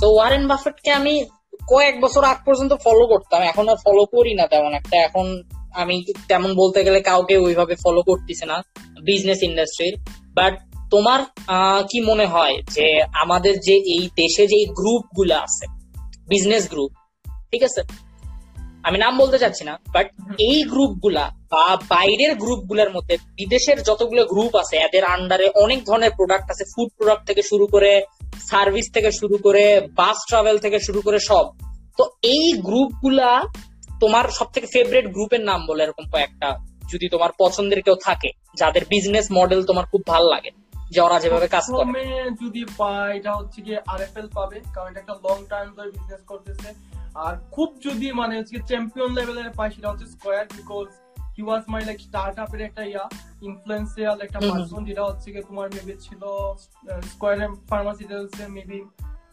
তো ওয়ারেন বাফেটকে আমি কয়েক বছর আগ পর্যন্ত ফলো করতাম এখন আর ফলো করি না তেমন একটা। এখন আমি তেমন বলতে গেলে কাউকে ওইভাবে ফলো করতেছে না বিজনেস ইন্ডাস্ট্রির বাট তোমার কি মনে হয় যে আমাদের যে এই দেশে যে গ্রুপগুলা আছে বিজনেস গ্রুপ ঠিক আছে? আমি নাম বলতে চাচ্ছি না বাট এই গ্রুপগুলা বা বাইরের গ্রুপগুলার মধ্যে বিদেশের যতগুলো গ্রুপ আছে এদের আন্ডারে অনেক ধরনের প্রোডাক্ট আছে ফুড প্রোডাক্ট থেকে শুরু করে সার্ভিস থেকে শুরু করে, বাস ট্রাভেল থেকে শুরু করে সব। তো এই গ্রুপগুলা তোমার সব থেকে ফেভারিট গ্রুপের নাম বলে এরকম কয়েকটা, যদি তোমার পছন্দের কেউ থাকে, যাদের বিজনেস মডেল তোমার খুব ভালো লাগে, যে ওরা যেভাবে কাজ করে। যদি পায়, এটা হচ্ছে কি আরএফএল পাবে, কারণ এটা একটা লং টাইম ধরে বিজনেস করতেছে। আর খুব যদি মানে হচ্ছে চ্যাম্পিয়ন লেভেলের পায়, সেটা হচ্ছে Square because he was my like start আপের একটা ইয়া ইনফ্লুয়েন্সিয়াল একটা পার্সন যেটা হচ্ছে কি তোমার মেবি ছিল স্কয়ার ফার্মাসিউটিক্যালস মেবি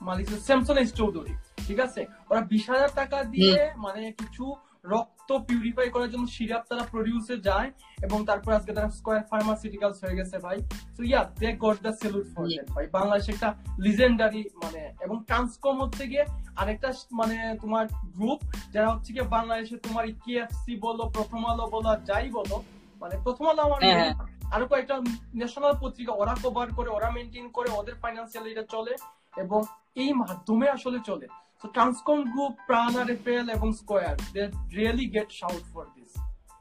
মালিক স্যামসন স্টোর চৌধুরী ঠিক আছে? ওরা বিশ হাজার টাকা দিয়ে মানে কিছু রক্ত পিউরিফাই করার জন্য সিরাপ তারা প্রডিউসে যায় এবং তারপর আজকে তারা স্কোয়ার ফার্মাসিউটিক্যালস হয়ে গেছে ভাই। So yeah they got the salute for that ভাই। বাংলাদেশ একটা লিজেন্ডারি মানে এবং ট্রান্সকম হচ্ছে গিয়ে আরেকটা মানে তোমার গ্রুপ যারা হচ্ছে গিয়ে বাংলাদেশে তোমার কেএফসি বলো প্রথম আলো বলো যাই বলো মানে প্রথম আলো আমার হ্যাঁ, হ্যাঁ। আরও কয়েকটা ন্যাশনাল পত্রিকা ওরা কভার করে ওরা মেনটেন করে ওদের ফাইন্যান্সিয়াল এটা চলে এবং এই মাধ্যমে আসলে চলে। So Transcom Group, Prana, Rafael এবং Square, they really get shout for this.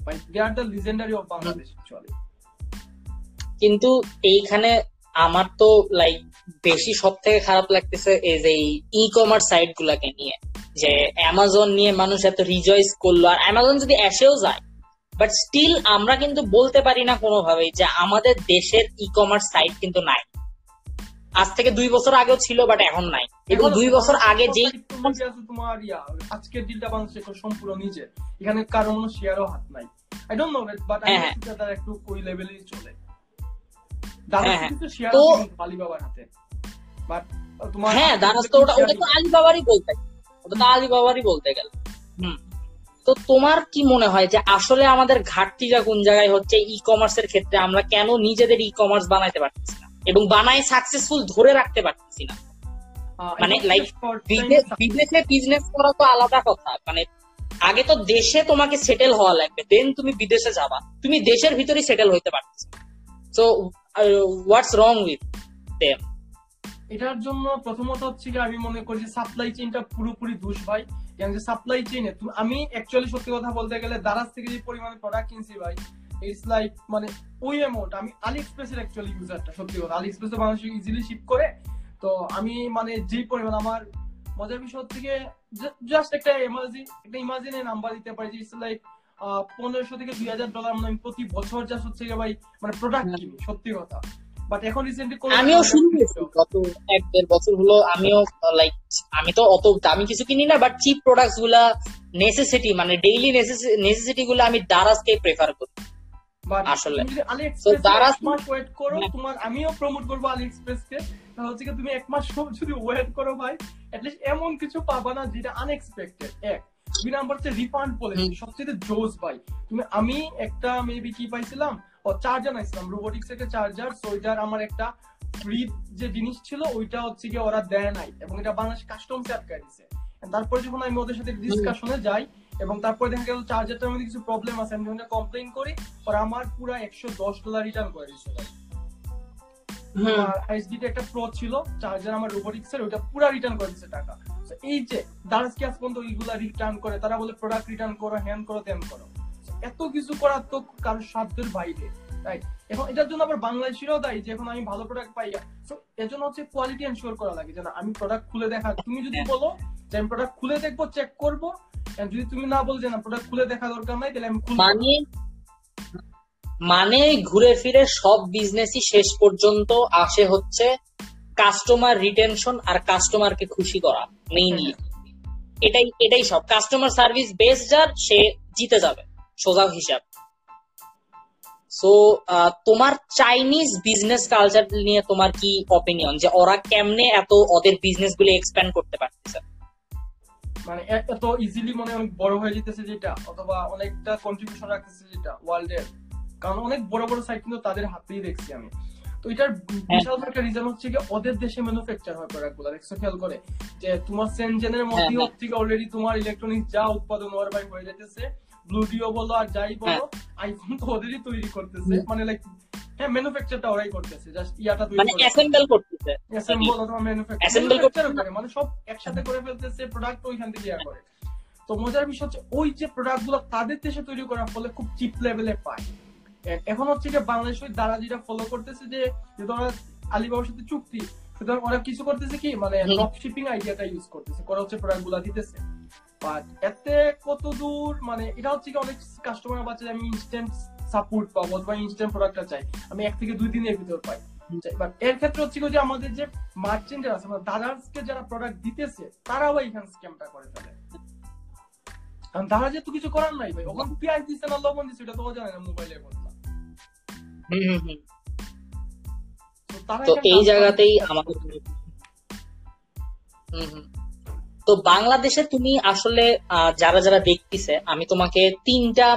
But they are the legendary of Bangladesh actually. কিন্তু এইখানে আমার তো লাইক বেশি সব থেকে খারাপ লাগতেছে এই যে ই কমার্স সাইট গুলাকে নিয়ে যে অ্যামাজন নিয়ে মানুষ এত রিজয়েস করল আর অ্যামাজন যদি এসেও যায় বাট স্টিল আমরা কিন্তু বলতে পারি না কোনোভাবেই যে আমাদের দেশের ই কমার্স সাইট কিন্তু নাই আজ থেকে দুই বছর আগেও ছিল বাট এখন নাই। এবং দুই বছর আগে যেই তোমার আজকের ডিলটা বাংলাদেশ সম্পূর্ণ নিজে এখানে কারও কোনো শেয়ারও হাত নাই। I don't know but I একটু ওই লেভেলেই চলে। হ্যাঁ, হ্যাঁ। তো আলিবাবার হাতে। বাট তোমার হ্যাঁ দারাজ তো ওটা ওটা তো আলিবাবারই বলতে ওটা তো আলিবাবারই বলতে গেল। হুম। তো তোমার কি মনে হয় যে আসলে আমাদের ঘাটতিটা কোন জায়গায় হচ্ছে ই কমার্সের ক্ষেত্রে আমরা কেন নিজেদের ই কমার্স বানাইতে পারতেছি না? এবং বানায় সাকসেসফুল ধরে রাখতে পারতেছি না। মানে লাইক বিদেশে বিজনেস করা তো আলাদা কথা। মানে আগে তো দেশে তোমাকে সেটেল হওয়া লাগবে দেন তুমি বিদেশে যাবা। তুমি দেশের ভিতরেই সেটেল হইতে পারতেছ so what's wrong with them এটার জন্য প্রথমত হচ্ছে কি আমি মনে করি যে সাপ্লাই চেইনটা পুরোপুরি দোষ ভাই। যে সাপ্লাই চেইনে আমি অ্যাকচুয়ালি সত্যি কথা বলতে গেলে দারাজ থেকে যে পরিমাণে প্রোডাক্ট কিনছি ভাই ইটস লাইক মানে ওই অ্যামাউন্ট আমি অ্যাকচুয়ালি ইউজারটা সত্যি কথা। আলি এক্সপ্রেসে মানুষ ইজিলি শিপ করে। তো আমি মানে যে পরিমাণ আমার মজার বিষয় হচ্ছে জাস্ট একটা ইমার্জি একটা ইমার্জিনে নাম্বার দিতে পারি যে ইটস লাইক পনেরোশো থেকে দুই হাজার ডলার মানে প্রতি বছর জাস্ট হচ্ছে ভাই মানে প্রোডাক্ট কিনি সত্যি কথা। বাট এখন রিসেন্টলি আমিও শুরু গত এক দেড় বছর হলো আমিও লাইক আমি তো অত দামি কিছু কিনি না বাট চিপ প্রোডাক্টসগুলা নেসেসিটি মানে ডেইলি নেসেসিটি গুলো আমি দারাজকে প্রেফার করি। আসলে ওয়েট করো হ্যাঁ। তোমার আমিও প্রমোট করব আলি এক্সপ্রেস কে হচ্ছে তুমি এক মাস যদি ওয়েট করো ভাই এমন কিছু পাবা না যেটা আনএক্সপেক্টেড এক দুই নাম্বার হচ্ছে রিফান্ড পলিসি সবচেয়ে জোস ভাই। তুমি আমি একটা মেবি কি পাইছিলাম? ও চার্জার নাইছিলাম রোবোটিক্স একটা চার্জার সো ওইটার আমার একটা ফ্রি যে জিনিস ছিল ওইটা হচ্ছে কি ওরা দেয় নাই। এবং এটা বাংলাদেশ কাস্টমস আটকায় দিছে তারপরে যখন আমি ওদের সাথে ডিসকাশনে যাই এবং তারপরে দেখা গেল চার্জারটার মধ্যে কিছু প্রবলেম আছে আমি যখন কমপ্লেন করি পর আমার পুরো একশো দশ ডলার রিটার্ন করে দিচ্ছে আইএসডিতে একটা প্রো ছিল চার্জার আমার রোবোটিক্স এর ওটা পুরো রিটার্ন করে দিচ্ছে টাকা। এই যে দারাজ কি আজ পর্যন্ত ওইগুলা রিটার্ন করে তারা বলে প্রোডাক্ট রিটার্ন করো হ্যান্ড করো তেন করো। এত কিছু করার তো কারোর সাধ্যের বাইরে রাইট এখন এটার জন্য আবার বাংলাদেশিরাও দায়ী যে এখন আমি ভালো প্রোডাক্ট পাই তো এর জন্য হচ্ছে কোয়ালিটি এনশিওর করা লাগে যে আমি প্রোডাক্ট খুলে দেখা তুমি যদি বলো যে আমি প্রোডাক্ট খুলে দেখব চেক করব যদি তুমি না বল যে না প্রোডাক্ট খুলে দেখা দরকার নাই তাহলে আমি মানে মানে ঘুরে ফিরে সব বিজনেসই শেষ পর্যন্ত আসে হচ্ছে কাস্টমার রিটেনশন আর কাস্টমারকে খুশি করা মেইনলি এটাই এটাই সব। কাস্টমার সার্ভিস বেস যার সে জিতে যাবে সোজা হিসাব। সো তোমার চাইনিজ বিজনেস কালচার নিয়ে তোমার কি অপিনিয়ন যে ওরা কেমনে এত ওদের বিজনেসগুলো এক্সপ্যান্ড করতে পারতেছে? মানে এত ইজিলি মনে অনেক বড় হয়ে যেতেছে যেটা অথবা অনেকটা কন্ট্রিবিউশন রাখতেছে যেটা ওয়ার্ল্ডের কারণ অনেক বড় বড় সাইট কিন্তু তাদের হাতেই দেখছি আমি। তো এটার বিশাল একটা রিজন হচ্ছে কি ওদের দেশে ম্যানুফ্যাকচার হয় প্রোডাক্টগুলো। দেখছ খেয়াল করে যে তোমার সেনজেনের মধ্যে হ্যাঁ, হ্যাঁ। অলরেডি তোমার ইলেকট্রনিক্স যা উৎপাদন ভাই হয়ে যেতেছে ব্লুডিও বলো আর যাই বলো আইফোন তো ওদেরই তৈরি করতেছে। মানে লাইক হ্যাঁ ম্যানুফ্যাকচারটা ওরাই করতেছে জাস্ট ইয়াটা তৈরি মানে অ্যাসেম্বল করতেছে। অ্যাসেম্বল অথবা ম্যানুফ্যাকচার করে মানে সব একসাথে করে ফেলতেছে প্রোডাক্ট ওইখান থেকে ইয়া করে। তো মজার বিষয় হচ্ছে ওই যে প্রোডাক্টগুলো তাদের দেশে তৈরি করার ফলে খুব চিপ লেভেলে পায়। এখন হচ্ছে যে বাংলাদেশের দ্বারা যেটা ফলো করতেছে যে ধরো আলিবাবার সাথে চুক্তি সুতরাং ওরা কিছু করতেছে কি মানে। ড্রপ শিপিং আইডিয়াটা ইউজ করতেছে করা হচ্ছে প্রোডাক্টগুলা দিতেছে। বাট এতে কত দূর মানে এটা হচ্ছে কি অনেক কাস্টমার বাচ্চা আমি ইনস্ট্যান্ট সাপোর্ট পাবো অথবা ইনস্ট্যান্ট প্রোডাক্টটা চাই। আমি এক থেকে দুই দিনের ভিতর পাই। বাট এর ক্ষেত্রে হচ্ছে যে আমাদের যে মার্চেন্ট আছে মানে দাদার্সকে যারা প্রোডাক্ট দিতেছে তারাও এখানে স্ক্যামটা করে ফেলে। কারণ তারা যে তো কিছু করার নাই ভাই ওখানে পেঁয়াজ দিচ্ছে না লবণ দিচ্ছে এটা তো জানে না মোবাইলের হুম তো এখানে এই জায়গাতেই আমাদের হুম হুম। তো বাংলাদেশে তুমি আসলে যারা যারা দেখতেছে, আমি তোমাকে তিনটা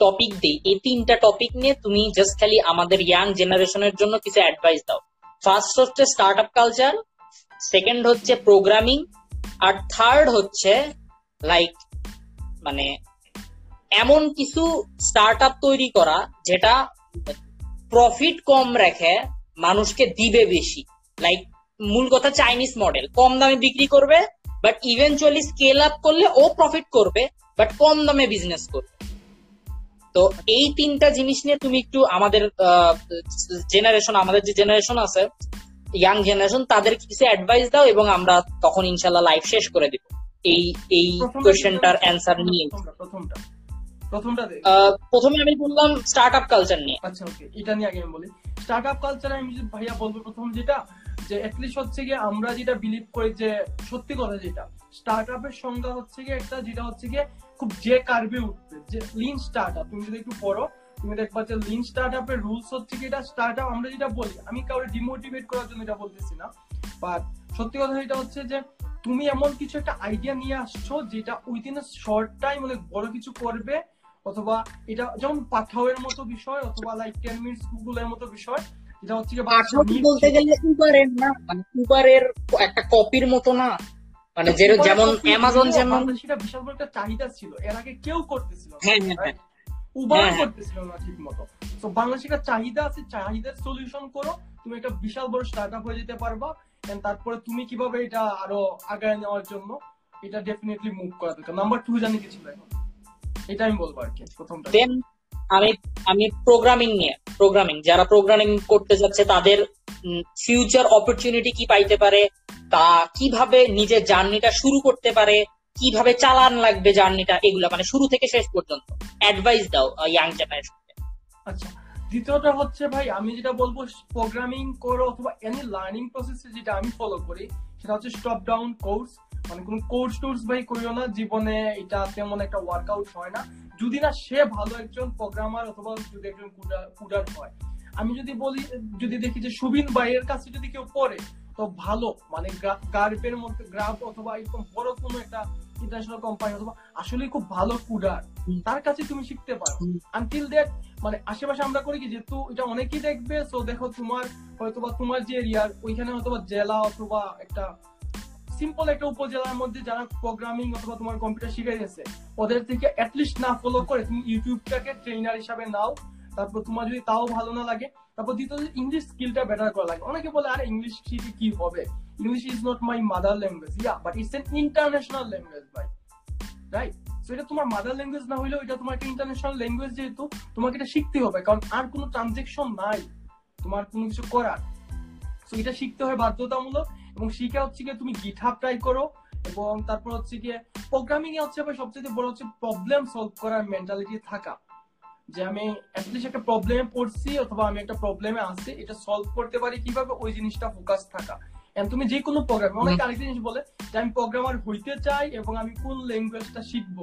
টপিক দিই। এই তিনটা টপিক নিয়ে তুমি জাস্ট খালি আমাদের ইয়াং জেনারেশনের জন্য কিছু অ্যাডভাইস দাও। ফার্স্ট হচ্ছে স্টার্ট আপ কালচার সেকেন্ড হচ্ছে প্রোগ্রামিং আর থার্ড হচ্ছে লাইক মানে এমন কিছু স্টার্ট তৈরি করা যেটা প্রফিট কম রেখে মানুষকে দিবে বেশি। লাইক মূল কথা চাইনিজ মডেল কম দামে বিক্রি করবে বাট ইভেনচুয়ালি স্কেল আপ করলে ও প্রফিট করবে বাট কম দামে বিজনেস করবে। তো এই তিনটা জিনিস নিয়ে তুমি একটু আমাদের জেনারেশন আমাদের যে জেনারেশন আছে ইয়াং জেনারেশন তাদেরকে কিছু অ্যাডভাইস দাও এবং আমরা তখন ইনশাল্লাহ লাইফ শেষ করে দিব। এই এই কোয়েশ্চেনটার অ্যান্সার নিয়ে প্রথমটা প্রথমটা। প্রথমে আমি বললাম স্টার্ট আপ কালচার নিয়ে। আচ্ছা ওকে এটা নিয়ে আগে আমি বলি। স্টার্ট আপ কালচারে আমি ভাইয়া বলব প্রথম যেটা যে অ্যাটলিস্ট হচ্ছে গিয়ে আমরা যেটা বিলিভ করি যে সত্যি কথা যেটা স্টার্ট আপের সংজ্ঞা হচ্ছে গিয়ে একটা যেটা হচ্ছে গিয়ে খুব যে কার্ভে উঠবে, যে লিন স্টার্ট আপ তুমি যদি একটু পড়ো, তুমি দেখবা যে লিন স্টার্ট আপের রুলস হচ্ছে কি এটা স্টার্ট আপ আমরা যেটা বলি, আমি কাউকে ডিমোটিভেট করার জন্য এটা বলতেছি না বাট সত্যি কথা এটা হচ্ছে যে তুমি এমন কিছু একটা আইডিয়া নিয়ে আসছো যেটা উইদিন শর্ট টাইম অনেক বড় কিছু করবে, অথবা এটা যেমন পাঠাওয়ের মতো বিষয়, অথবা লাইক টেন মিনিটস গুগলের মতো বিষয় হচ্ছে কি বলতে গেলে উবারের না মানে উবারের একটা কপির মতো না। মানে যেমন অ্যামাজন যেমন সেটা বিশাল বড় একটা চাহিদা ছিল। এর আগে কেউ করতেছিল হ্যাঁ, হ্যাঁ, হ্যাঁ। উবার হ্যাঁ, হ্যাঁ। করতেছিল না ঠিক মতো তো বাংলাদেশে একটা চাহিদা আছে চাহিদার সলিউশন করো। তুমি একটা বিশাল বড় স্টার্ট আপ হয়ে যেতে পারবা। And তারপরে তুমি কীভাবে এটা আরও আগায় নেওয়ার জন্য এটা ডেফিনেটলি মুভ করা দরকার। নাম্বার টু জানি কি ছিল এখন? এটা আমি বলব আর কি প্রথমটা। আমি আমি প্রোগ্রামিং নিয়ে প্রোগ্রামিং যারা প্রোগ্রামিং করতে যাচ্ছে তাদের ফিউচার অপরচুনিটি কি পাইতে পারে, তা কীভাবে নিজের জার্নিটা শুরু করতে পারে, কীভাবে চালান লাগবে জার্নিটা এগুলা মানে শুরু থেকে শেষ পর্যন্ত। অ্যাডভাইস দাও ইয়াং জেনারেশনকে আচ্ছা দ্বিতীয়টা হচ্ছে ভাই, আমি যেটা বলব প্রোগ্রামিং করো অথবা এনি লার্নিং প্রসেসে যেটা আমি ফলো করি, সেটা হচ্ছে স্টপ ডাউন কোর্স মানে কোন কোর্স টোর্স ভাই করিও না জীবনে এটা তেমন একটা ওয়ার্কআউট হয় না। যদি না সে ভালো একজন প্রোগ্রামার অথবা যদি একজন কুডার হয়। আমি যদি বলি যদি দেখি যে সুবিন ভাইয়ের কাছে যদি কেউ পড়ে তো ভালো মানে গার্পের মধ্যে গ্রাফ অথবা এরকম বড় কোনো একটা ইন্টারন্যাশনাল কোম্পানি অথবা আসলে খুব ভালো কুডার তার কাছে তুমি শিখতে পারো। আনটিল দ্যাট মানে আশেপাশে আমরা করি কি যেহেতু এটা অনেকেই দেখবে সো দেখো তোমার হয়তোবা তোমার যে এরিয়ার ওইখানে হয়তোবা জেলা অথবা একটা সিম্পল একটা উপজেলার মধ্যে যারা প্রোগ্রামিং অথবা তোমার কম্পিউটার শিখে গেছে ওদের থেকে অ্যাটলিস্ট না ফলো করে তুমি ইউটিউবটাকে ট্রেনার হিসাবে নাও। তারপর তোমার যদি তাও ভালো না লাগে, তারপর দ্বিতীয় ইংলিশ স্কিলটা বেটার করা লাগে। অনেকে বলে, আরে ইংলিশ শিখে কি হবে? English is not my mother language yeah but it's an international language ভাই। রাইট সো এটা তোমার মাদার ল্যাঙ্গুয়েজ না হলেও এটা তোমার একটা ইন্টারন্যাশনাল ল্যাঙ্গুয়েজ যেহেতু, তোমাকে এটা শিখতে হবে। কারণ আর কোনো ট্রানজেকশন নাই। তোমার কোনো কিছু করার। সো এটা শিখতে হয় বাধ্যতামূলক। এবং শিখে হচ্ছে গিয়ে তুমি গিটহাব ট্রাই করো এবং তারপর হচ্ছে গিয়ে প্রোগ্রামিং এ হচ্ছে ভাই সবচেয়ে বড় হচ্ছে প্রবলেম সলভ করার মেন্টালিটি থাকা। যে আমি অ্যাটলিস্ট একটা প্রবলেমে পড়ছি অথবা আমি একটা প্রবলেমে আছি এটা সলভ করতে পারি কীভাবে? ওই জিনিসটা ফোকাস থাকা। তুমি যে কোনো প্রোগ্রাম অনেকে আরেকটা জিনিস বলে যে আমি প্রোগ্রামার হইতে চাই এবং আমি কোন ল্যাঙ্গুয়েজটা শিখব?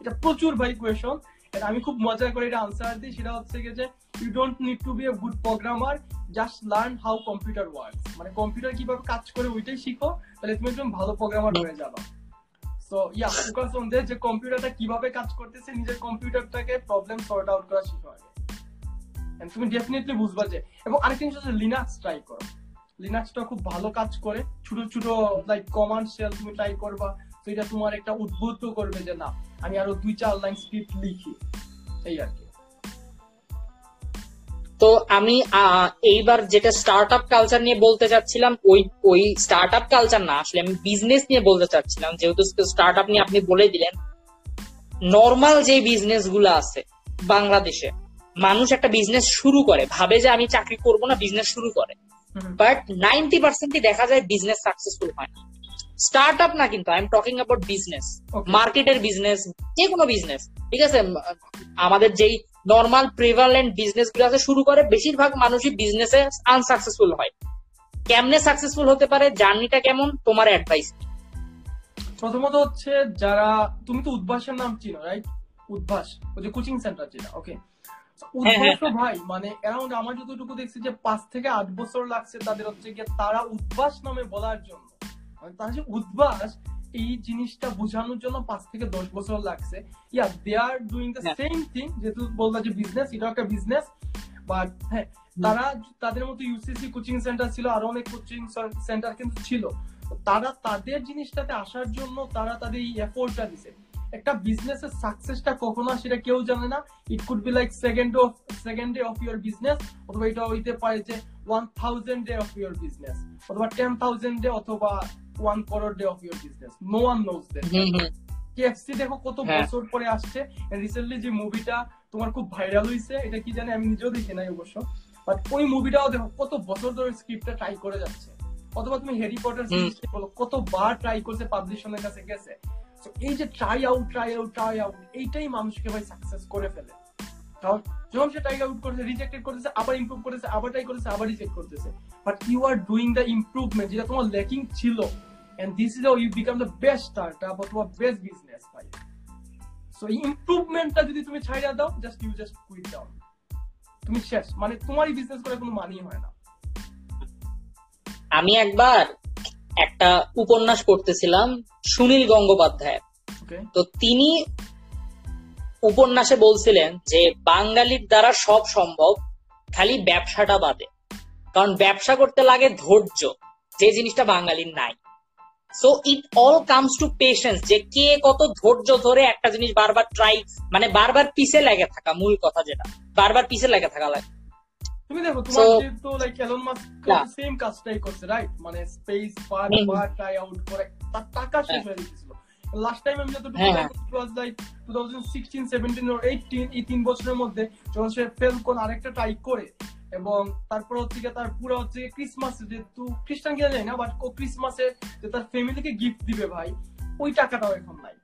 এটা প্রচুর ভাই কোয়েশন আমি খুব মজা করে এটা আনসার দিই, সেটা হচ্ছে যে you don't need to be a good programmer just learn how computer work মানে কম্পিউটার কীভাবে কাজ করে ওইটাই শিখো, তাহলে তুমি একজন ভালো প্রোগ্রামার হয়ে যাবে। So yeah focus on the যে কম্পিউটারটা কীভাবে কাজ করতেছে, নিজের কম্পিউটারটাকে প্রবলেম সর্ট আউট করা শিখো আগে। তুমি ডেফিনেটলি বুঝবা যে, এবং আরেকটা জিনিস হচ্ছে লিনাক্স ট্রাই করো। লিনাক্সটা খুব ভালো কাজ করে, ছোট ছোট লাইক কমার্শিয়াল তুমি ট্রাই করবা, তো এটা তোমার একটা উদ্বুদ্ধ করবে যে না আমি আরও দুই চার লাইন স্ক্রিপ্ট লিখি এই আর কি। তো আমি এইবার যেটা স্টার্ট আপ কালচার নিয়ে বলতে চাচ্ছিলাম ওই ওই স্টার্ট আপ কালচার না আসলে আমি বিজনেস নিয়ে বলতে চাচ্ছিলাম যেহেতু স্টার্ট আপ নিয়ে আপনি বলে দিলেন নর্মাল যে বিজনেসগুলো আছে বাংলাদেশে মানুষ একটা বিজনেস শুরু করে ভাবে যে আমি চাকরি করব না বিজনেস শুরু করে। বাট নাইনটি পার্সেন্টই দেখা যায় বিজনেস সাকসেসফুল হয় না। স্টার্ট আপ না কিন্তু I am talking about business. মার্কেটের বিজনেস যে কোনো বিজনেস ঠিক আছে? আমাদের যেই নর্মাল প্রিভালেন্ট বিজনেসগুলো আছে শুরু করে বেশিরভাগ মানুষই বিজনেসে আনসাকসেসফুল হয়। কেমনে সাকসেসফুল হতে পারে জার্নিটা কেমন তোমার অ্যাডভাইস প্রথমত হচ্ছে যারা তুমি তো উদ্ভাসের নাম চিনো রাইট উদ্ভাস ওই যে কোচিং সেন্টার যেটা ওকে। উদ্ভাস ভাই মানে অ্যারাউন্ড আমার যতটুকু দেখছি যে পাঁচ থেকে আট বছর লাগছে তাদের হচ্ছে গিয়ে তারা উদ্ভাস নামে বলার জন্য। মানে উদ্ভাস এই জিনিসটা বোঝানোর জন্য পাঁচ থেকে দশ বছর লাগছে। Yeah they are doing the. Same thing যেহেতু যে বিজনেস এটা একটা বিজনেস বাট হ্যাঁ তারা তাদের মতো ইউসিসি কোচিং সেন্টার ছিল আরও অনেক কোচিং সেন্টার কিন্তু ছিল। তারা তাদের জিনিসটাতে আসার জন্য তারা তাদের এই এফোর্টটা দিছে। একটা বিজনেসের সাকসেসটা কখনো হয় সেটা কেউ জানে না। It could be like second of second day of your business অথবা এটা হইতে পারে যে one thousand day of your business অথবা টেন থাউজেন্ড ডে অথবা কেএফসি দেখো কত হ্যাঁ। বছর পরে আসছে। রিসেন্টলি যে মুভিটা তোমার খুব ভাইরাল হইছে এটা কি জানি আমি নিজেও দেখি নাই অবশ্য। বাট ওই মুভিটাও দেখো কত বছর ধরে স্ক্রিপ্টটা ট্রাই করে যাচ্ছে। অথবা তুমি হ্যারি পটার। বলো কতবার ট্রাই করছে পাবলিশনের কাছে গেছে। এই যে try out try out try out এইটাই মানুষকে ভাই সাকসেস করে ফেলে। যখন সে আউট করেছে রিজেক্টেড করতেছে আবার ইমপ্রুভ করেছে আবার ট্রাই করেছে আবার রিজেক্ট করতেছে। But you are doing the improvement যেটা তোমার ল্যাকিং ছিল। And this is you become the best startup অথবা বেস্ট বিজনেস ভাই সো ইমপ্রুভমেন্টটা যদি তুমি ছাইড়া দাও just you just quit down তুমি শেষ। মানে তোমারই বিজনেস করে কোনো মানি হয় না। আমি একবার একটা উপন্যাস পড়তেছিলাম সুনীল গঙ্গোপাধ্যায় তো তিনি উপন্যাসে বলছিলেন যে বাঙালির দ্বারা সব সম্ভব খালি ব্যবসাটা বাদে। কারণ ব্যবসা করতে লাগে ধৈর্য যে জিনিসটা বাঙালির নাই। So it all comes to patience যে কে কত ধৈর্য ধরে একটা জিনিস বারবার ট্রাই মানে বারবার পিছে লেগে থাকা মূল কথা যেটা। বারবার পিছে লেগে থাকা লাগে। তুমি দেখো তোমার যেহেতু লাইক এলন মাস্ক সেম কাজটাই করছে রাইট মানে স্পেস বার হুম। বার ট্রাই আউট করে তার টাকা শেষ হয়ে। গেছিল লাস্ট টাইম আমি যতটুকু হ্যাঁ, হ্যাঁ। লাইক 2016 17 or 18 এই তিন বছরের মধ্যে যখন সে ফেলকন আরেকটা ট্রাই করে। এবং তারপর হচ্ছে গিয়ে তার পুরো হচ্ছে ক্রিসমাসে যেহেতু খ্রিস্টান কিনা যায় না বাট ও ক্রিসমাসে যে তার ফ্যামিলিকে গিফট দিবে ভাই ওই টাকাটাও এখন নাই।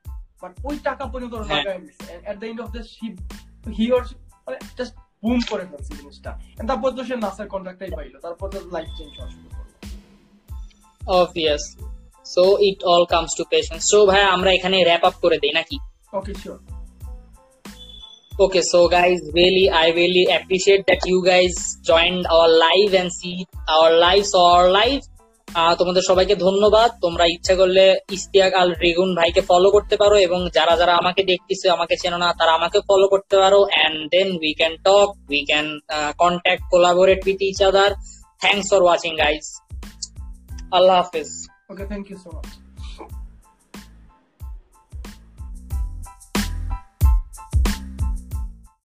বাট ওই টাকা পর্যন্ত ওরা হ্যাঁ। লাগাই দিচ্ছে at the end of the ship he or মানে জাস্ট বুম করে ফেলছে জিনিসটা। তারপর তো সে নাসার কন্ট্রাক্টটাই পাইলো। তারপর তো লাইফ চেঞ্জ হওয়া শুরু করল। Obviously so it all comes to patience so ভাই আমরা এখানে র্যাপ আপ করে দেই নাকি? Okay sure Okay, so guys, really, I really appreciate that you guys joined our live and see our live, so our live. আহ, তোমাদের সবাইকে ধন্যবাদ। তোমরা ইচ্ছা করলে ইস্তিয়াক আল রেগুন ভাইকে ফলো করতে পারো এবং যারা যারা আমাকে দেখতেছে আমাকে চেনো না তারা আমাকে ফলো করতে পারো। And then we can talk we can contact collaborate with each other thanks for watching guys Allah Hafiz. Okay thank you so much